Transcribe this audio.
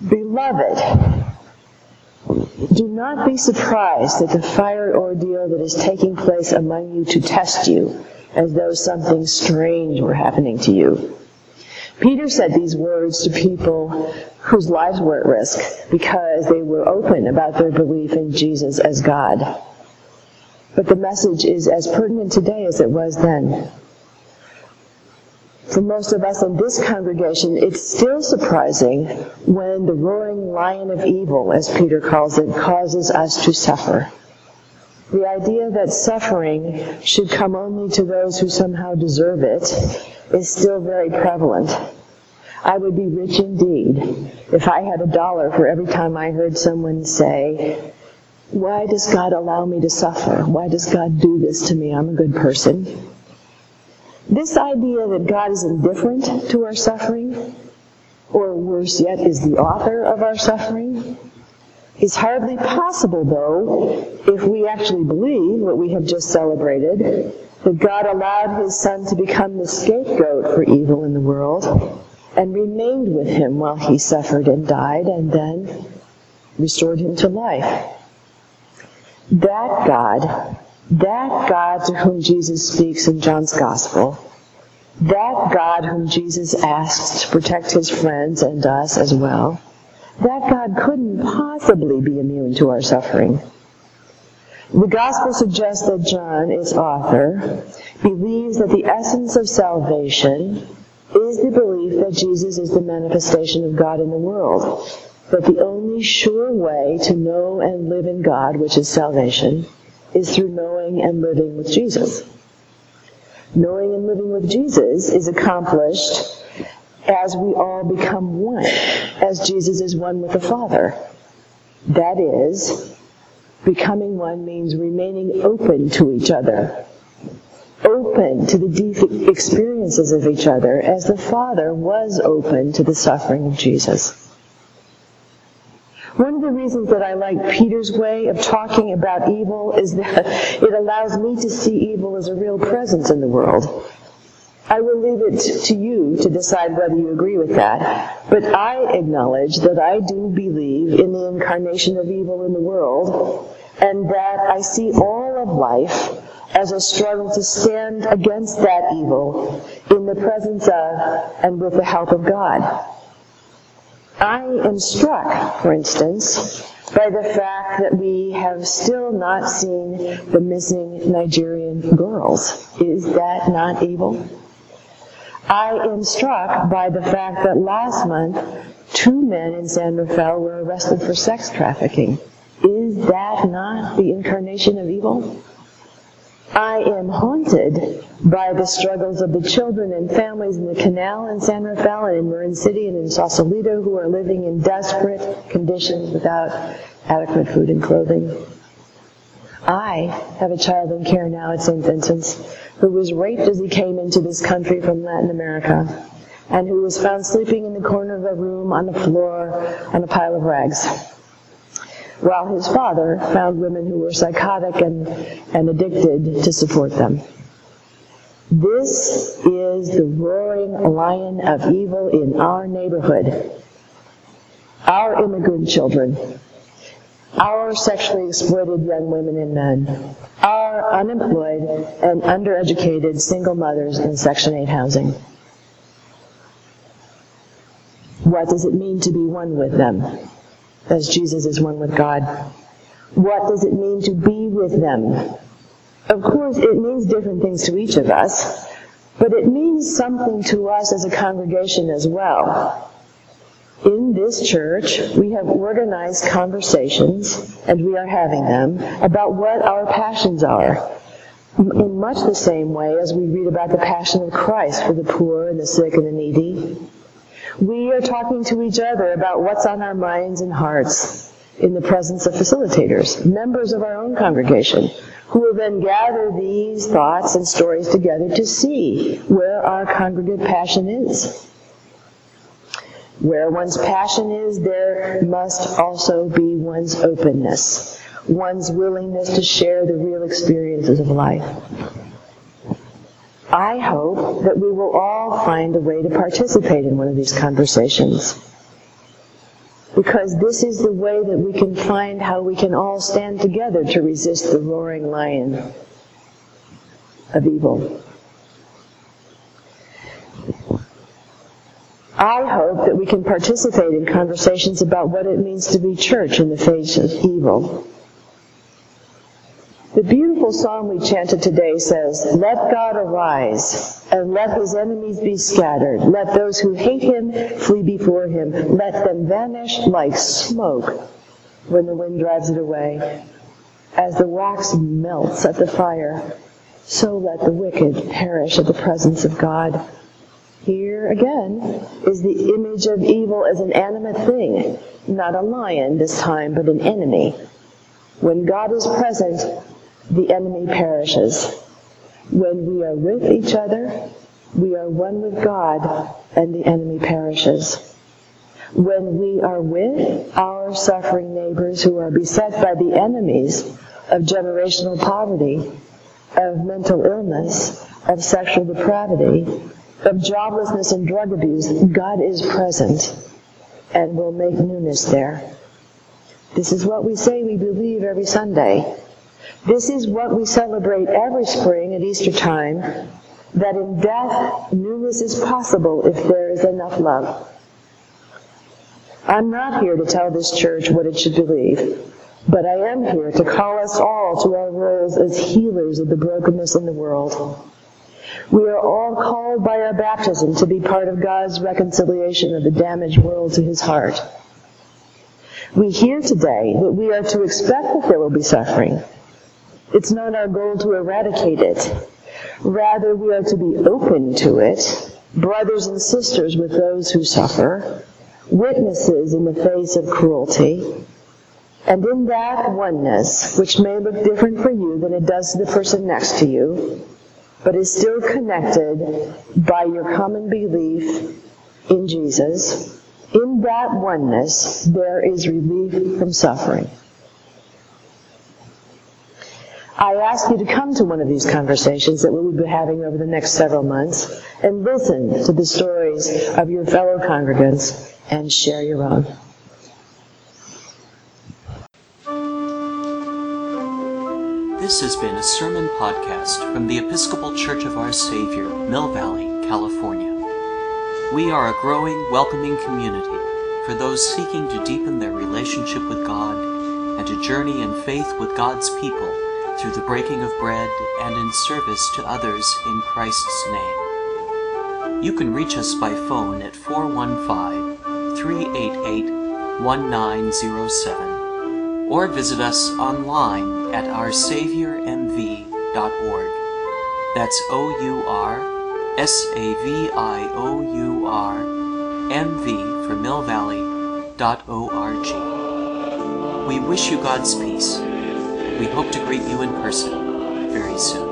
Beloved, do not be surprised at the fire ordeal that is taking place among you to test you, as though something strange were happening to you. Peter said these words to people whose lives were at risk because they were open about their belief in Jesus as God. But the message is as pertinent today as it was then. For most of us in this congregation, it's still surprising when the roaring lion of evil, as Peter calls it, causes us to suffer. The idea that suffering should come only to those who somehow deserve it is still very prevalent. I would be rich indeed if I had a dollar for every time I heard someone say, why does God allow me to suffer? Why does God do this to me? I'm a good person. This idea that God is indifferent to our suffering, or worse yet, is the author of our suffering, is hardly possible, though, if we actually believe what we have just celebrated, that God allowed his Son to become the scapegoat for evil in the world, and remained with him while he suffered and died, and then restored him to life. That God, that God to whom Jesus speaks in John's Gospel, that God whom Jesus asks to protect his friends and us as well, that God couldn't possibly be immune to our suffering. The Gospel suggests that John, its author, believes that the essence of salvation is the belief that Jesus is the manifestation of God in the world, that the only sure way to know and live in God, which is salvation, is through knowing and living with Jesus. Knowing and living with Jesus is accomplished as we all become one, as Jesus is one with the Father. That is, becoming one means remaining open to each other, open to the deep experiences of each other, as the Father was open to the suffering of Jesus. One of the reasons that I like Peter's way of talking about evil is that it allows me to see evil as a real presence in the world. I will leave it to you to decide whether you agree with that. But I acknowledge that I do believe in the incarnation of evil in the world, and that I see all of life as a struggle to stand against that evil in the presence of and with the help of God. I am struck, for instance, by the fact that we have still not seen the missing Nigerian girls. Is that not evil? I am struck by the fact that last month two men in San Rafael were arrested for sex trafficking. Is that not the incarnation of evil? I am haunted by the struggles of the children and families in the canal in San Rafael and in Marin City and in Sausalito who are living in desperate conditions without adequate food and clothing. I have a child in care now at St. Vincent's who was raped as he came into this country from Latin America and who was found sleeping in the corner of a room on the floor on a pile of rags while his father found women who were psychotic and, and addicted to support them. This is the roaring lion of evil in our neighborhood. Our immigrant children, our sexually exploited young women and men, our unemployed and undereducated single mothers in Section 8 housing. What does it mean to be one with them? As Jesus is one with God. What does it mean to be with them? Of course, it means different things to each of us, but it means something to us as a congregation as well. In this church, we have organized conversations, and we are having them, about what our passions are. In much the same way as we read about the passion of Christ for the poor and the sick and the needy, we are talking to each other about what's on our minds and hearts in the presence of facilitators, members of our own congregation, who will then gather these thoughts and stories together to see where our congregate passion is. Where one's passion is, there must also be one's openness, one's willingness to share the real experiences of life. I hope that we will all find a way to participate in one of these conversations. because this is the way that we can find how we can all stand together to resist the roaring lion of evil. I hope that we can participate in conversations about what it means to be church in the face of evil. The beautiful psalm we chanted today says, Let God arise, and let his enemies be scattered. Let those who hate him flee before him. Let them vanish like smoke when the wind drives it away. As the wax melts at the fire, so let the wicked perish at the presence of God. Here again is the image of evil as an animate thing, not a lion this time, but an enemy. When God is present, the enemy perishes. When we are with each other, we are one with God, and the enemy perishes. When we are with our suffering neighbors who are beset by the enemies of generational poverty, of mental illness, of sexual depravity, of joblessness and drug abuse, God is present and will make newness there. This is what we say we believe every Sunday. This is what we celebrate every spring at Easter time, that in death newness is possible if there is enough love. I'm not here to tell this church what it should believe, but I am here to call us all to our roles as healers of the brokenness in the world. We are all called by our baptism to be part of God's reconciliation of the damaged world to his heart. We hear today that we are to expect that there will be suffering. It's not our goal to eradicate it. Rather, we are to be open to it, brothers and sisters with those who suffer, witnesses in the face of cruelty, and in that oneness, which may look different for you than it does to the person next to you, but is still connected by your common belief in Jesus, in that oneness, there is relief from suffering. I ask you to come to one of these conversations that we will be having over the next several months and listen to the stories of your fellow congregants and share your own. This has been a sermon podcast from the Episcopal Church of Our Saviour, Mill Valley, California. We are a growing, welcoming community for those seeking to deepen their relationship with God and to journey in faith with God's people through the breaking of bread and in service to others in Christ's name. You can reach us by phone at 415 388 1907 or visit us online at oursaviourmv.org. That's O U R S A V I O U R M V for Mill Valley dot O R G. We wish you God's peace. We hope to greet you in person very soon.